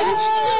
Oh,